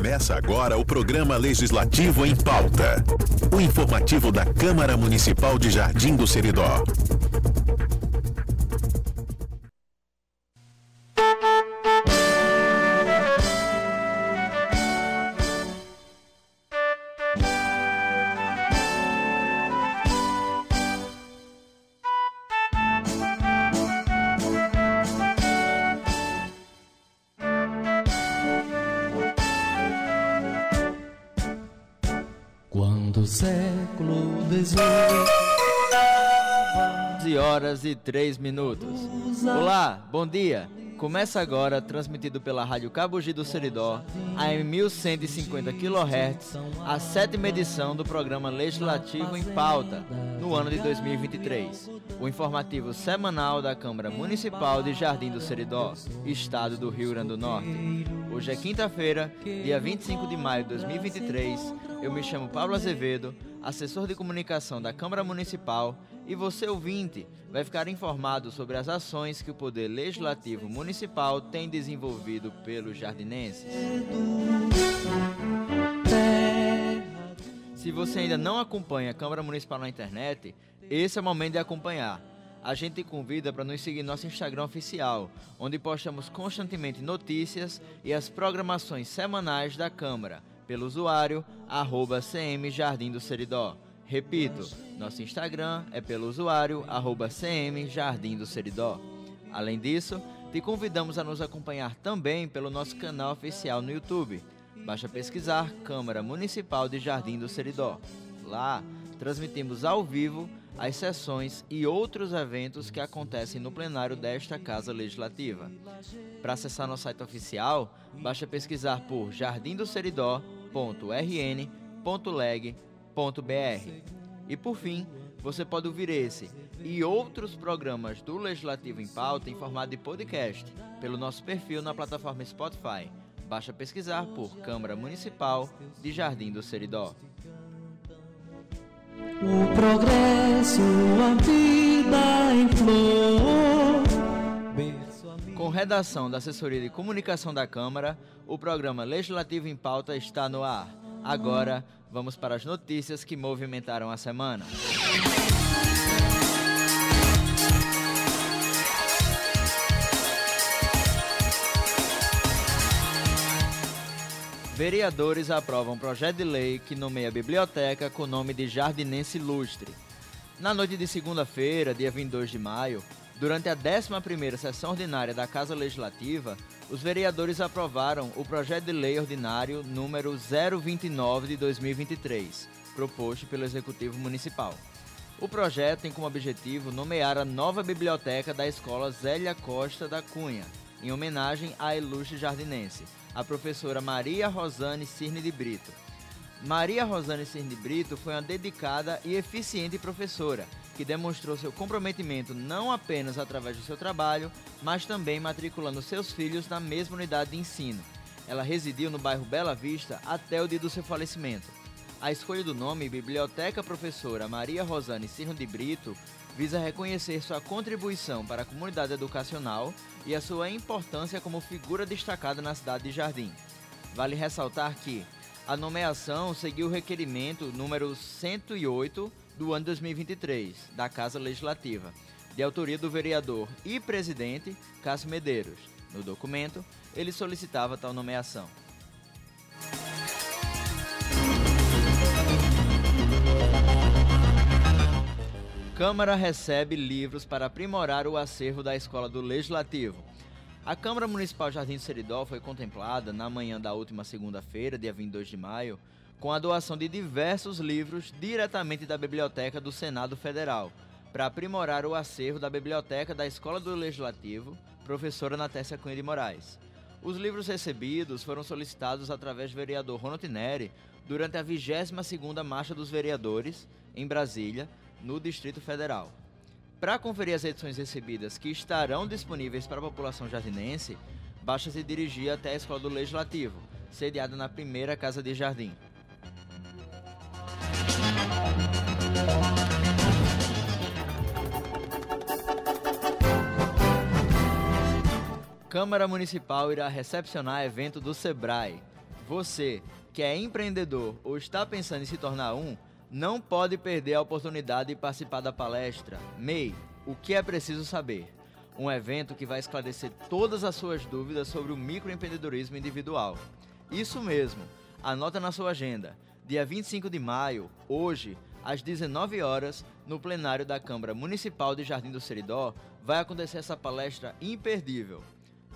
Começa agora o programa Legislativo em Pauta. O informativo da Câmara Municipal de Jardim do Seridó. E 3 minutos. Olá, bom dia. Começa agora, transmitido pela Rádio Cabugi do Seridó, a 1150 kHz, a sétima edição do programa Legislativo em Pauta, no ano de 2023. O informativo semanal da Câmara Municipal de Jardim do Seridó, Estado do Rio Grande do Norte. Hoje é quinta-feira, dia 25 de maio de 2023. Eu me chamo Pablo Azevedo, assessor de comunicação da Câmara Municipal, e você, ouvinte, vai ficar informado sobre as ações que o Poder Legislativo Municipal tem desenvolvido pelos jardinenses. Se você ainda não acompanha a Câmara Municipal na internet, esse é o momento de acompanhar. A gente te convida para nos seguir no nosso Instagram oficial, onde postamos constantemente notícias e as programações semanais da Câmara, pelo usuário arroba CM Jardim do Seridó. Repito, nosso Instagram é pelo usuário arroba CM Jardim do Seridó. Além disso, te convidamos a nos acompanhar também pelo nosso canal oficial no YouTube. Basta pesquisar Câmara Municipal de Jardim do Seridó. Lá, transmitimos ao vivo as sessões e outros eventos que acontecem no plenário desta Casa Legislativa. Para acessar nosso site oficial, basta pesquisar por jardimdoseridó.rn.leg.br. E por fim, você pode ouvir esse e outros programas do Legislativo em Pauta em formato de podcast pelo nosso perfil na plataforma Spotify. Basta pesquisar por Câmara Municipal de Jardim do Seridó. O progresso, a vida em flor. Com redação da Assessoria de Comunicação da Câmara, o programa Legislativo em Pauta está no ar. Agora, vamos para as notícias que movimentaram a semana. Vereadores aprovam projeto de lei que nomeia a biblioteca com o nome de Jardinense Ilustre. Na noite de segunda-feira, dia 22 de maio, durante a 11ª sessão ordinária da Casa Legislativa, os vereadores aprovaram o projeto de lei ordinário número 029 de 2023, proposto pelo Executivo Municipal. O projeto tem como objetivo nomear a nova biblioteca da Escola Zélia Costa da Cunha, em homenagem à ilustre jardinense, a professora Maria Rosane Cirne de Brito. Maria Rosane Cirne de Brito foi uma dedicada e eficiente professora, que demonstrou seu comprometimento não apenas através do seu trabalho, mas também matriculando seus filhos na mesma unidade de ensino. Ela residiu no bairro Bela Vista até o dia do seu falecimento. A escolha do nome Biblioteca Professora Maria Rosane Cirno de Brito visa reconhecer sua contribuição para a comunidade educacional e a sua importância como figura destacada na cidade de Jardim. Vale ressaltar que a nomeação seguiu o requerimento número 108 do ano 2023 da Casa Legislativa, de autoria do vereador e presidente Cássio Medeiros. No documento, ele solicitava tal nomeação. Câmara recebe livros para aprimorar o acervo da Escola do Legislativo. A Câmara Municipal Jardim do Seridó foi contemplada na manhã da última segunda-feira, dia 22 de maio, com a doação de diversos livros diretamente da Biblioteca do Senado Federal, para aprimorar o acervo da Biblioteca da Escola do Legislativo, professora Natécia Cunha de Moraes. Os livros recebidos foram solicitados através do vereador Ronald Neri durante a 22ª Marcha dos Vereadores, em Brasília, no Distrito Federal. Para conferir as edições recebidas que estarão disponíveis para a população jardinense, basta se dirigir até a Escola do Legislativo, sediada na primeira Casa de Jardim. Câmara Municipal irá recepcionar evento do Sebrae. Você, que é empreendedor ou está pensando em se tornar um, não pode perder a oportunidade de participar da palestra MEI, o que é preciso saber. Um evento que vai esclarecer todas as suas dúvidas sobre o microempreendedorismo individual. Isso mesmo, anota na sua agenda. Dia 25 de maio, hoje, às 19 horas, no plenário da Câmara Municipal de Jardim do Seridó, vai acontecer essa palestra imperdível.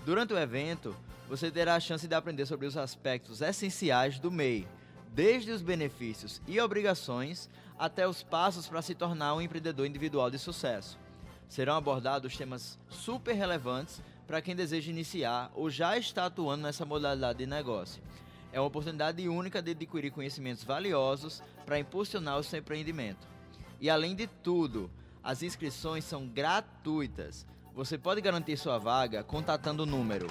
Durante o evento, você terá a chance de aprender sobre os aspectos essenciais do MEI, desde os benefícios e obrigações até os passos para se tornar um empreendedor individual de sucesso. Serão abordados temas super relevantes para quem deseja iniciar ou já está atuando nessa modalidade de negócio. É uma oportunidade única de adquirir conhecimentos valiosos para impulsionar o seu empreendimento. E além de tudo, as inscrições são gratuitas. Você pode garantir sua vaga contatando o número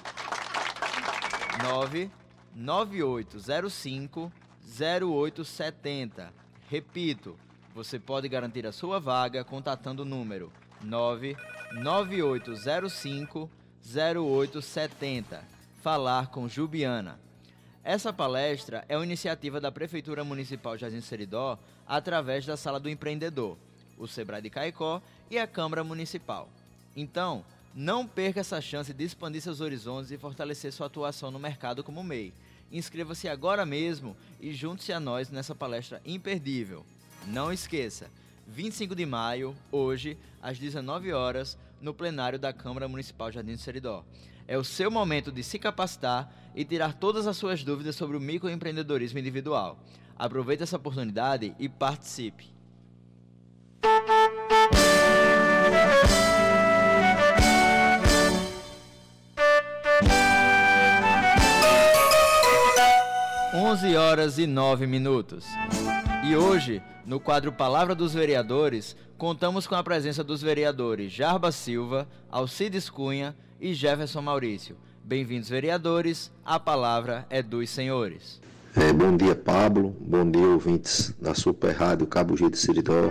99805 0870. Repito, você pode garantir a sua vaga contatando o número 99805 0870. Falar com Jubiana. Essa palestra é uma iniciativa da Prefeitura Municipal Jardim Seridó através da Sala do Empreendedor, o Sebrae de Caicó e a Câmara Municipal. Então, não perca essa chance de expandir seus horizontes e fortalecer sua atuação no mercado como MEI. Inscreva-se agora mesmo e junte-se a nós nessa palestra imperdível. Não esqueça, 25 de maio, hoje, às 19 horas, no plenário da Câmara Municipal Jardim do Seridó. É o seu momento de se capacitar e tirar todas as suas dúvidas sobre o microempreendedorismo individual. Aproveite essa oportunidade e participe. Onze horas e nove minutos. E hoje, no quadro Palavra dos Vereadores, contamos com a presença dos vereadores Jarba Silva, Alcides Cunha e Jefferson Maurício. Bem-vindos, vereadores. A palavra é dos senhores. É, bom dia, Pablo. Bom dia, ouvintes da Super Rádio Cabo G de Siridó.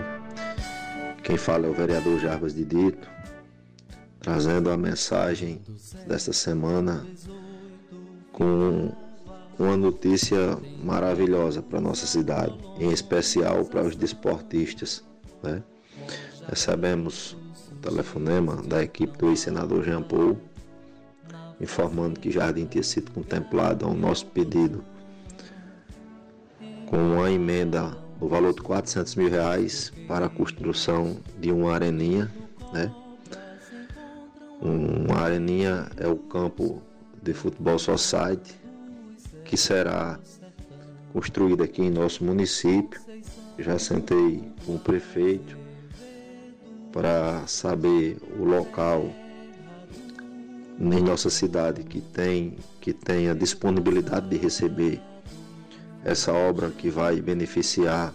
Quem fala é o vereador Jarbas de Dito, trazendo a mensagem desta semana com uma notícia maravilhosa para nossa cidade, em especial para os desportistas. Né? Recebemos telefonema da equipe do ex-senador Jean Paul, informando que Jardim tinha sido contemplado ao nosso pedido com uma emenda no valor de 400 mil reais para a construção de uma areninha, né? Uma areninha é o campo de futebol society que será construída aqui em nosso município. Já sentei com o prefeito para saber o local em nossa cidade que tem que tenha disponibilidade de receber essa obra que vai beneficiar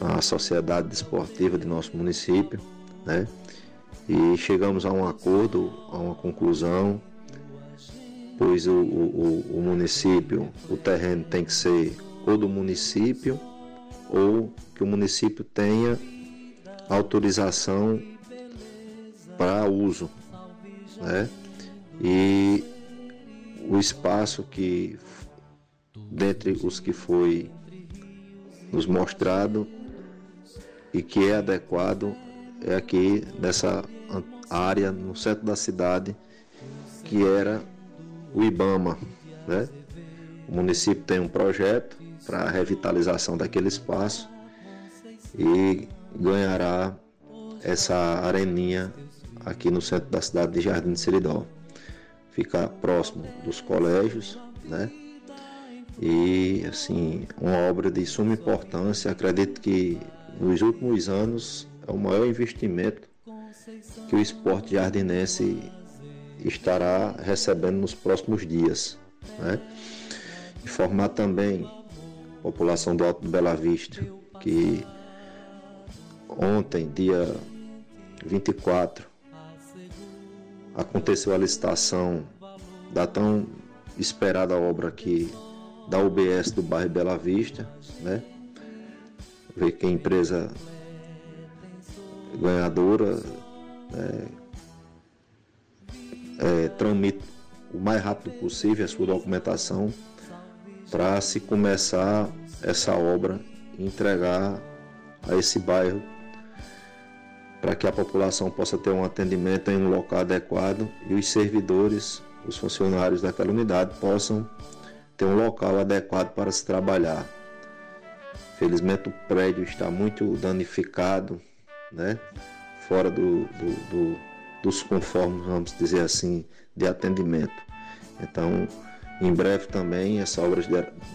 a sociedade desportiva de nosso município, né? E chegamos a um acordo, a uma conclusão pois o, o, o município, o terreno tem que ser ou do município ou que o município tenha autorização para uso, né? E o espaço que dentre os que foi nos mostrado e que é adequado é aqui nessa área no centro da cidade que era o IBAMA. Né? O município tem um projeto para a revitalização daquele espaço e ganhará essa areninha aqui no centro da cidade de Jardim de Seridó. Fica próximo dos colégios, né? E assim, uma obra de suma importância. Acredito que nos últimos anos é o maior investimento que o esporte jardinense estará recebendo nos próximos dias. Né? Informar também a população do Alto do Bela Vista que ontem, dia 24, aconteceu a licitação da tão esperada obra aqui da UBS do bairro Bela Vista, né? Ver que a empresa ganhadora né, é, tramite o mais rápido possível a sua documentação para se começar essa obra e entregar a esse bairro para que a população possa ter um atendimento em um local adequado e os servidores, os funcionários daquela unidade possam ter um local adequado para se trabalhar. Felizmente o prédio está muito danificado, né? fora do, do, do, dos conformes, vamos dizer assim, de atendimento. Então, em breve também essa obra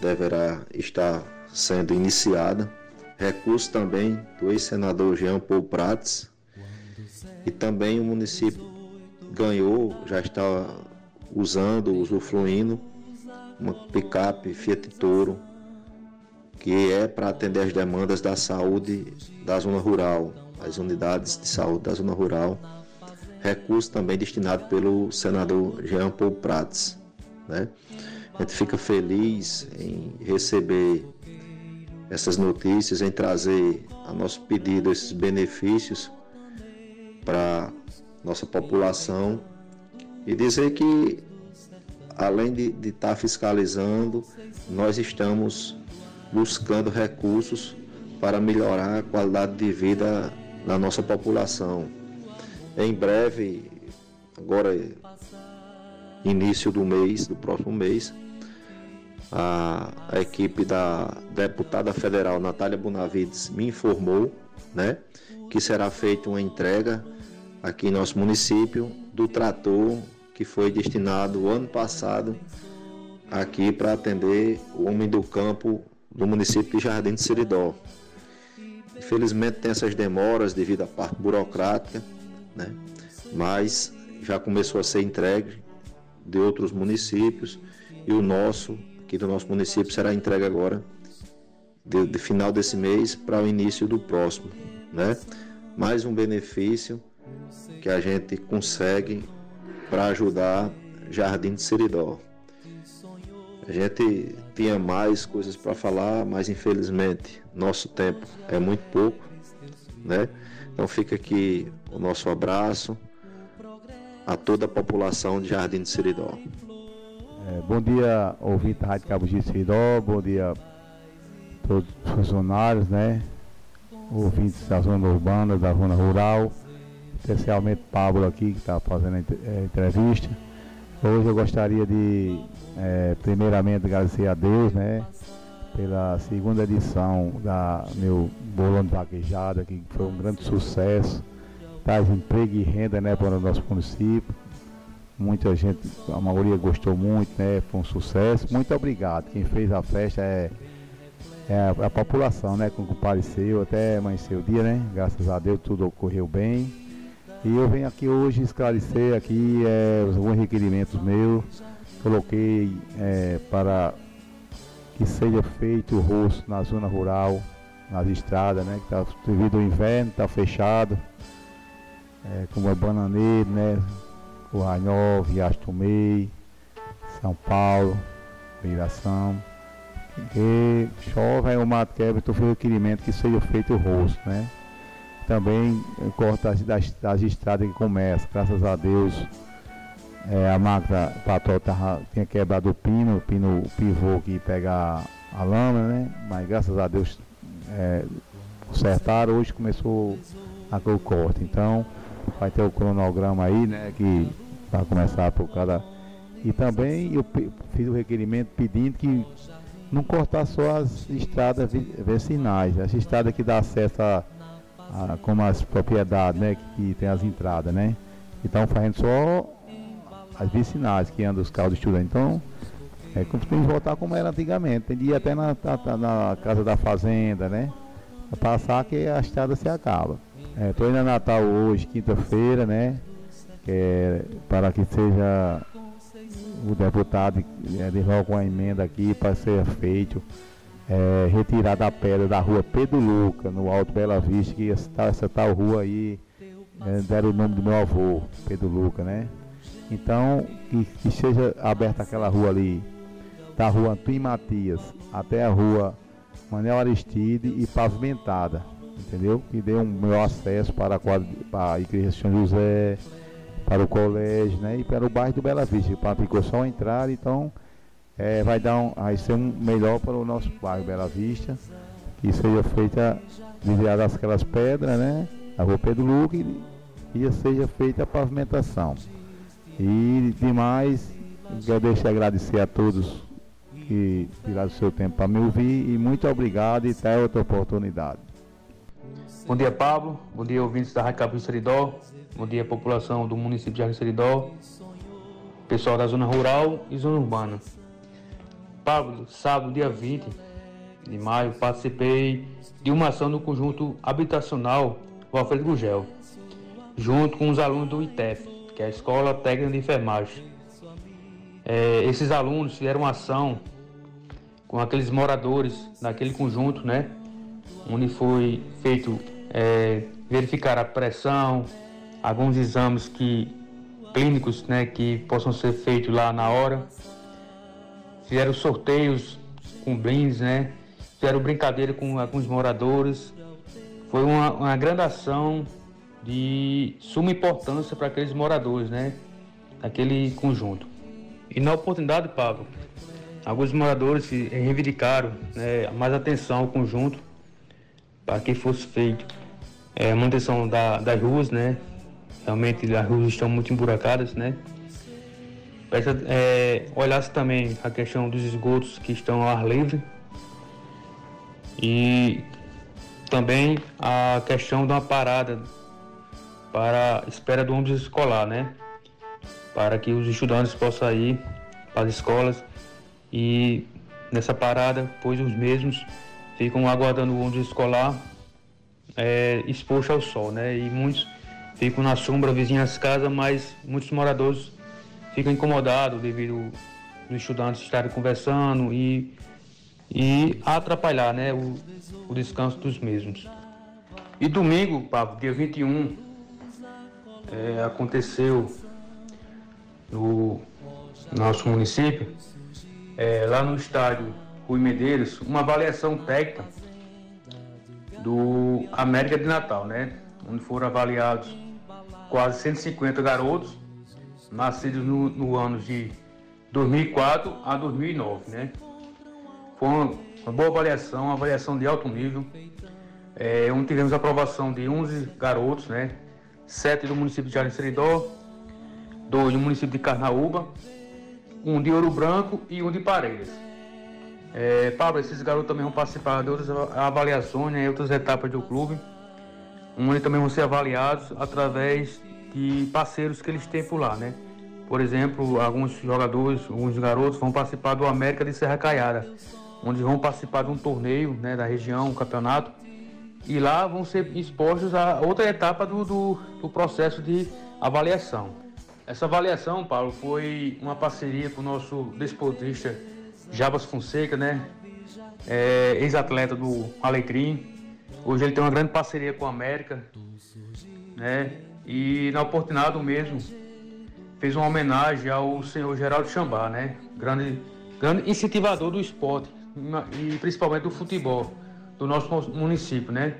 deverá estar sendo iniciada. Recurso também do ex-senador Jean Paul Prats, e também o município ganhou, já está usando, usufruindo, uma picape Fiat Toro, que é para atender as demandas da saúde da zona rural, as unidades de saúde da zona rural. Recurso também destinado pelo senador Jean Paul Prats. Né? A gente fica feliz em receber essas notícias, em trazer a nosso pedido esses benefícios para nossa população e dizer que, além de estar tá fiscalizando, nós estamos buscando recursos para melhorar a qualidade de vida da nossa população. Em breve, agora início do mês, do próximo mês, a, a equipe da deputada federal Natália Bonavides me informou, né, que será feita uma entrega aqui em nosso município do trator que foi destinado o ano passado aqui para atender o homem do campo do município de Jardim de Seridó. Infelizmente tem essas demoras devido à parte burocrática, né? mas já começou a ser entregue de outros municípios e o nosso, aqui do nosso município, será entregue agora de, de final desse mês para o início do próximo. Né? Mais um benefício que a gente consegue para ajudar Jardim de Seridó. A gente tinha mais coisas para falar, mas infelizmente nosso tempo é muito pouco, né? Então fica aqui o nosso abraço a toda a população de Jardim de Seridó. É, bom dia, ouvinte da Rádio Cabo de Seridó, bom dia todos os funcionários, né? Ouvintes da zona urbana, da zona rural especialmente Pablo aqui, que está fazendo a é, entrevista. Hoje eu gostaria de, é, primeiramente, agradecer a Deus, né, pela segunda edição da meu bolão de vaquejada, que foi um grande sucesso, traz emprego e renda, né, para o nosso município. Muita gente, a maioria gostou muito, né, foi um sucesso. Muito obrigado. Quem fez a festa é é, a, a, população, né, com compareceu, até amanheceu o dia, né? Graças a Deus tudo ocorreu bem. E eu venho aqui hoje esclarecer aqui é, alguns requerimentos meus. Coloquei é, para que seja feito o rosto na zona rural, nas estradas, né? Que tá, devido ao inverno, está fechado. É, como é Bananeiro, né? Curranhol, Riacho Tomei, São Paulo, Viração. E chove, o mato quebra, então foi o requerimento que seja feito o rosto, né? também corta as, das, das estradas que começam, graças a Deus. É, a máquina patrol tinha quebrado o pino, o pino o pivô que pega a, lama, né? Mas graças a Deus é, consertaram, hoje começou a o corte. Então vai ter o cronograma aí, né? Que vai começar por cada. E também eu fiz o requerimento pedindo que não cortar só as estradas vicinais, as estradas que dá acesso a a, como as propriedades, né, que, que, tem as entradas, né? Então fazendo só as vicinais que andam os carros de estudante. Então, é como tem que voltar como era antigamente. Tem de ir até na, na, na casa da fazenda, né? Pra passar que a estrada se acaba. Estou é, indo a Natal hoje, quinta-feira, né? É, para que seja o deputado é, de com a emenda aqui para ser feito é, retirar da pedra da rua Pedro Luca, no Alto Bela Vista, que essa, essa tal rua aí é, deram o nome do meu avô, Pedro Luca, né? Então, que, que seja aberta aquela rua ali, da rua Antônio Matias até a rua Manel Aristide e pavimentada, entendeu? Que dê um melhor acesso para a, para a igreja São José, para o colégio, né? E para o bairro do Bela Vista, para ficou só entrar, então é, vai, dar um, vai ser um melhor para o nosso bairro Bela Vista, que seja feita desviada aquelas pedras, né? A rua Pedro Luque e seja feita a pavimentação. E demais, eu deixo agradecer a todos que tiraram o seu tempo para me ouvir e muito obrigado e até outra oportunidade. Bom dia, Pablo. Bom dia, ouvintes da Rádio Capim Seridó. Bom dia, população do município de Jardim Seridó. Pessoal da zona rural e zona urbana. Pablo, sábado, dia 20 de maio, participei de uma ação no conjunto habitacional Alfredo Gugel, junto com os alunos do ITEF, que é a Escola Técnica de Enfermagem. É, esses alunos fizeram uma ação com aqueles moradores daquele conjunto, né? Onde foi feito é, verificar a pressão, alguns exames que clínicos, né, que possam ser feitos lá na hora. Fizeram sorteios com brindes, né? Fizeram brincadeira com alguns moradores. Foi uma, uma grande ação de suma importância para aqueles moradores, né? Daquele conjunto. E na oportunidade, Pablo, alguns moradores reivindicaram né, mais atenção ao conjunto para que fosse feito é, a manutenção da, das ruas, né? Realmente as ruas estão muito emburacadas, né? Peça, é, olhasse também a questão dos esgotos que estão ao ar livre e também a questão uma parada para espera do ônibus escolar, né? Para que os estudantes possam ir para as escolas e nessa parada, pois os mesmos ficam aguardando o ônibus escolar é, exposto ao sol, né? E muitos ficam na sombra vizinha às casas, mas muitos moradores ficam incomodados devido os estudantes estarem conversando e, e atrapalhar né, o, o descanso dos mesmos. E domingo, Pablo, dia 21, é, aconteceu no nosso município, é, lá no estádio Rui Medeiros, uma avaliação técnica do América de Natal, né? Onde foram avaliados quase 150 garotos nascidos no, no ano de 2004 a 2009, né? Foi uma, uma boa avaliação, uma avaliação de alto nível, é, onde tivemos aprovação de 11 garotos, né? Sete do município de Seridó, dois do município de Carnaúba, um de Ouro Branco e um de Pareiras. É, Pablo, esses garotos também vão participar de outras avaliações, né, outras etapas do clube, onde também vão ser avaliados através de parceiros que eles têm por lá, né? Por exemplo, alguns jogadores, alguns garotos vão participar do América de Serra Caiara, onde vão participar de um torneio né, da região, um campeonato, e lá vão ser expostos a outra etapa do, do, do processo de avaliação. Essa avaliação, Paulo, foi uma parceria com o nosso desportista Jabas Fonseca, né? É, Ex-atleta do Alecrim. Hoje ele tem uma grande parceria com a América, né? E na oportunidade mesmo fez uma homenagem ao senhor Geraldo Chambá, né? Grande, grande incentivador do esporte e principalmente do futebol do nosso município, né?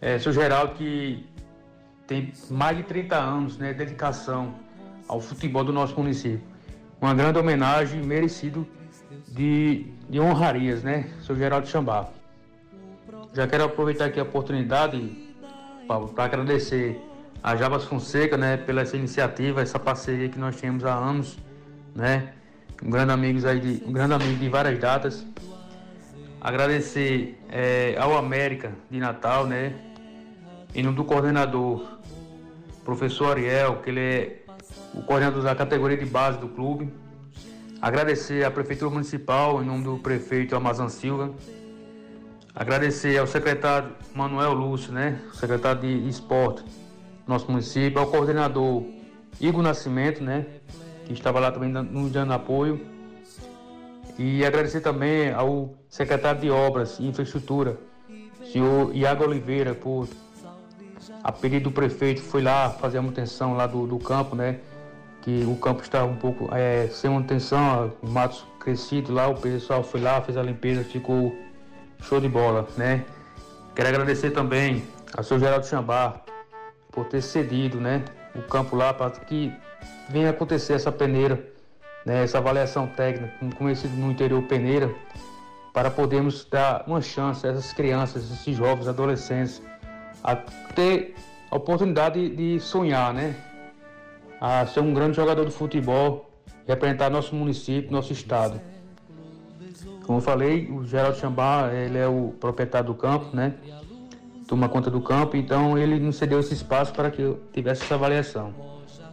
É, seu Geraldo que tem mais de 30 anos, né? Dedicação ao futebol do nosso município. Uma grande homenagem merecido de, de honrarias, né? Seu Geraldo Chambá. Já quero aproveitar aqui a oportunidade, para agradecer a Jabas Fonseca, né, pela essa iniciativa, essa parceria que nós temos há anos, né? Um grande amigo aí de, um grande amigo de várias datas. Agradecer é, ao América de Natal, né? Em nome do coordenador, professor Ariel, que ele é o coordenador da categoria de base do clube. Agradecer à Prefeitura Municipal, em nome do prefeito Amazon Silva. Agradecer ao secretário Manuel Lúcio, né? Secretário de Esporte do nosso município, ao coordenador Igor Nascimento, né? Que estava lá também nos dando apoio. E agradecer também ao secretário de Obras e Infraestrutura, senhor Iago Oliveira, por a pedido do prefeito, foi lá fazer a manutenção lá do, do campo, né? Que o campo está um pouco é, sem manutenção, matos crescidos lá, o pessoal foi lá, fez a limpeza, ficou show de bola, né? Quero agradecer também ao seu Geraldo Chambar por ter cedido, né? O campo lá para que venha acontecer essa peneira né, essa avaliação técnica, como conhecido no interior Peneira, para podermos dar uma chance a essas crianças, esses jovens, adolescentes, a ter a oportunidade de sonhar, né? A ser um grande jogador de futebol, representar nosso município, nosso estado. Como eu falei, o Geraldo Chambá, ele é o proprietário do campo, né? Toma conta do campo, então ele nos cedeu esse espaço para que eu tivesse essa avaliação.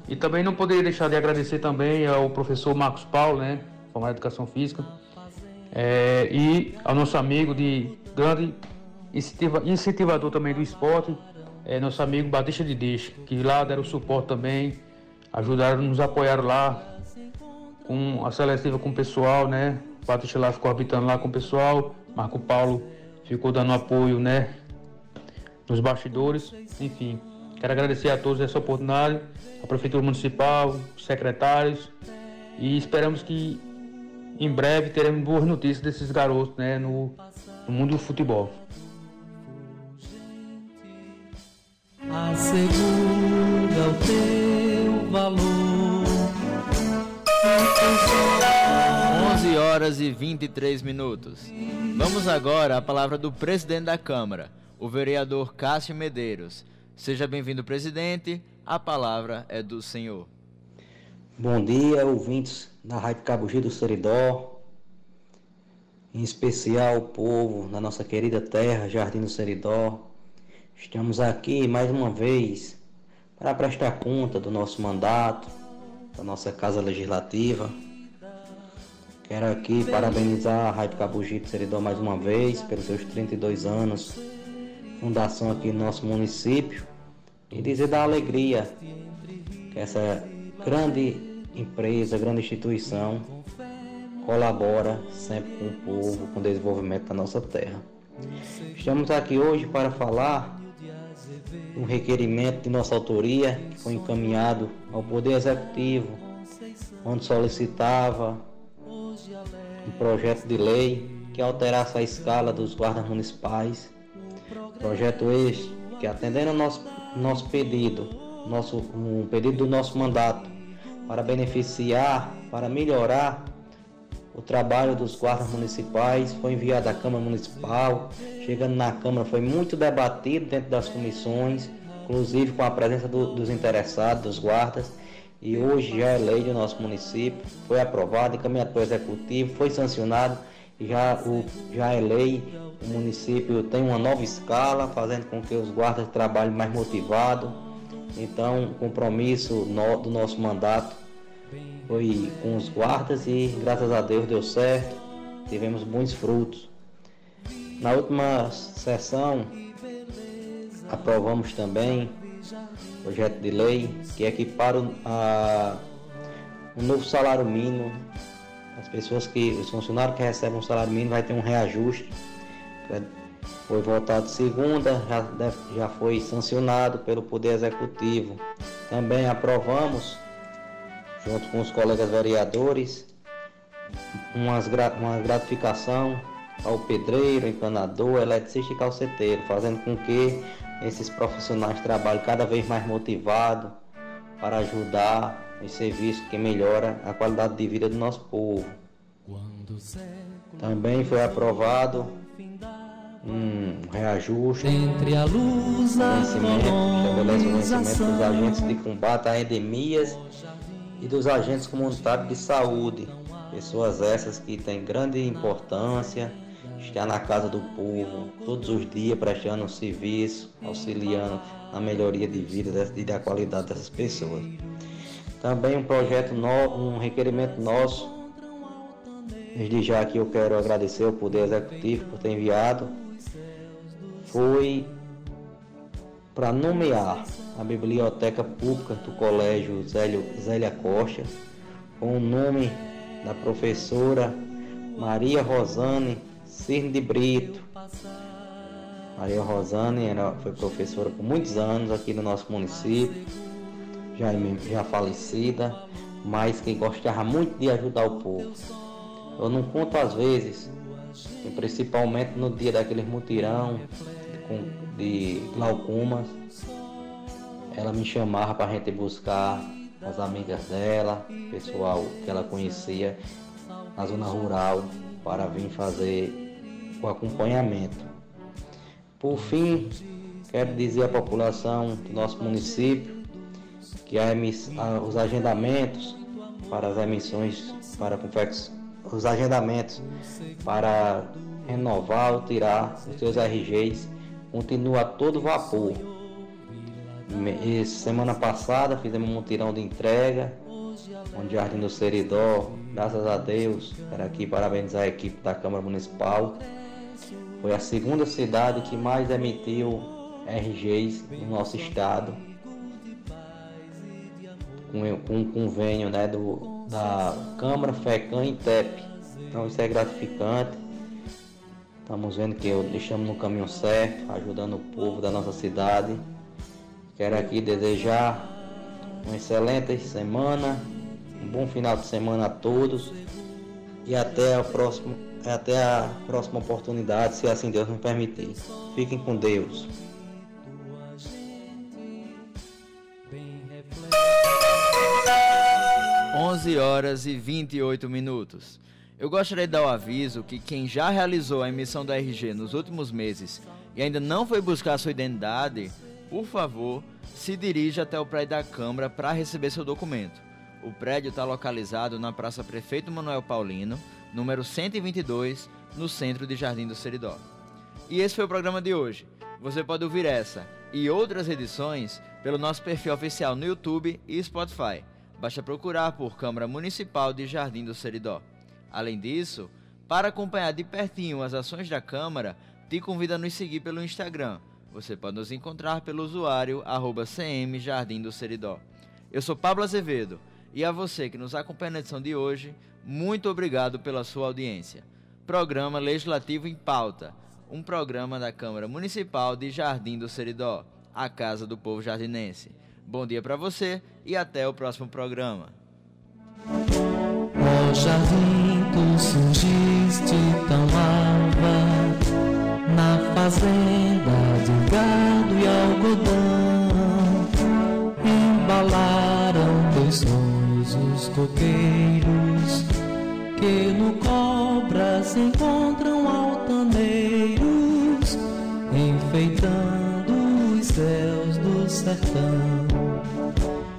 E também não poderia deixar de agradecer também ao professor Marcos Paulo, né? Formado em Educação Física, é, e ao nosso amigo de grande incentiva, incentivador também do esporte, é, nosso amigo Batista de Deixa, que lá deram suporte também, ajudaram, nos apoiaram lá com a seletiva com o pessoal, né? O Batista lá ficou habitando lá com o pessoal, Marco Paulo ficou dando apoio, né? Nos bastidores, enfim. Quero agradecer a todos essa oportunidade, a Prefeitura Municipal, os secretários, e esperamos que em breve teremos boas notícias desses garotos né, no, no mundo do futebol. Assegura 11 horas e 23 minutos. Vamos agora à palavra do presidente da Câmara, o vereador Cássio Medeiros. Seja bem-vindo, presidente. A palavra é do senhor. Bom dia, ouvintes da Rádio Cabugi do Seridó, em especial o povo da nossa querida terra, Jardim do Seridó. Estamos aqui mais uma vez para prestar conta do nosso mandato, da nossa Casa Legislativa. Quero aqui parabenizar a Rádio Cabugi do Seridó mais uma vez pelos seus 32 anos, fundação aqui no nosso município, e dizer da alegria que essa grande empresa, grande instituição colabora sempre com o povo, com o desenvolvimento da nossa terra. Estamos aqui hoje para falar um requerimento de nossa autoria que foi encaminhado ao Poder Executivo, onde solicitava projeto de lei que alterasse a escala dos guardas municipais. Projeto este que atendendo ao nosso, nosso pedido, nosso, um pedido do nosso mandato, para beneficiar, para melhorar o trabalho dos guardas municipais, foi enviado à Câmara Municipal, chegando na Câmara foi muito debatido dentro das comissões, inclusive com a presença do, dos interessados, dos guardas, e hoje já é lei do nosso município, foi aprovado, encaminhado para o Executivo, foi sancionado, já, o, já é lei, o município tem uma nova escala, fazendo com que os guardas trabalhem mais motivados, então, o compromisso no, do nosso mandato foi com os guardas e graças a Deus deu certo, tivemos bons frutos. Na última sessão, aprovamos também projeto de lei que equipara a, um novo salário mínimo. As pessoas que, os funcionários que recebem um salário mínimo vai ter um reajuste foi votado segunda, já, já foi sancionado pelo Poder Executivo. Também aprovamos, junto com os colegas vereadores, umas, uma gratificação ao pedreiro, encanador, eletricista e calceteiro, fazendo com que esses profissionais trabalhem cada vez mais motivados para ajudar em serviço que melhora a qualidade de vida do nosso povo. Também foi aprovado um reajuste, Entre a luz, estabelece o vencimento dos agentes de combate a endemias e dos agentes comunitários de saúde, pessoas essas que têm grande importância, estão na casa do povo todos os dias prestando um serviço, auxiliando na melhoria de vida e da qualidade dessas pessoas. Também um projeto, um requerimento nosso, desde já que eu quero agradecer ao Poder Executivo por ter enviado foi para nomear a biblioteca pública do Colégio Zélio, Zélia Costa com o nome da professora Maria Rosane Cirne de Brito. Maria Rosane era, foi professora por muitos anos aqui no nosso município, já, já falecida, mas que gostava muito de ajudar o povo. Eu não conto às vezes, principalmente no dia daqueles mutirão, de glaucomas. Ela me chamava para a gente buscar as amigas dela, pessoal que ela conhecia na zona rural para vir fazer o acompanhamento. Por fim, quero dizer à população do nosso município que os agendamentos para as emissões, para os agendamentos para renovar ou tirar os seus RGs continua a todo vapor. semana passada fizemos um tirão de entrega, onde Jardim do Seridó, graças a Deus, quero aqui parabenizar a equipe da Câmara Municipal. Foi a segunda cidade que mais emitiu RGs no nosso estado. Com, com um convênio né, do, da Câmara, FECAM e TEP. Então isso é gratificante. Estamos vendo que estamos no caminho certo, ajudando o povo da nossa cidade. Quero aqui desejar uma excelente semana, um bom final de semana a todos e até a próxima, até a próxima oportunidade, se assim Deus nos permitir. Fiquem com Deus. Onze horas e vinte e oito minutos. Eu gostaria de dar o aviso que quem já realizou a emissão da RG nos últimos meses e ainda não foi buscar sua identidade, por favor, se dirija até o prédio da Câmara para receber seu documento. O prédio está localizado na Praça Prefeito Manuel Paulino, número 122, no centro de Jardim do Seridó. E esse foi o programa de hoje. Você pode ouvir essa e outras edições pelo nosso perfil oficial no YouTube e Spotify. Basta procurar por Câmara Municipal de Jardim do Seridó. Além disso, para acompanhar de pertinho as ações da Câmara, te convido a nos seguir pelo Instagram. Você pode nos encontrar pelo usuário arroba. Eu sou Pablo Azevedo e a você que nos acompanha na edição de hoje, muito obrigado pela sua audiência. Programa Legislativo em Pauta, um programa da Câmara Municipal de Jardim do Seridó, a Casa do Povo Jardinense. Bom dia para você e até o próximo programa. Ó jardim, tu surgiste tão alva Na fazenda de gado e algodão Embalaram teus sonhos os coqueiros Que no cobras encontram altaneiros Enfeitando os céus do sertão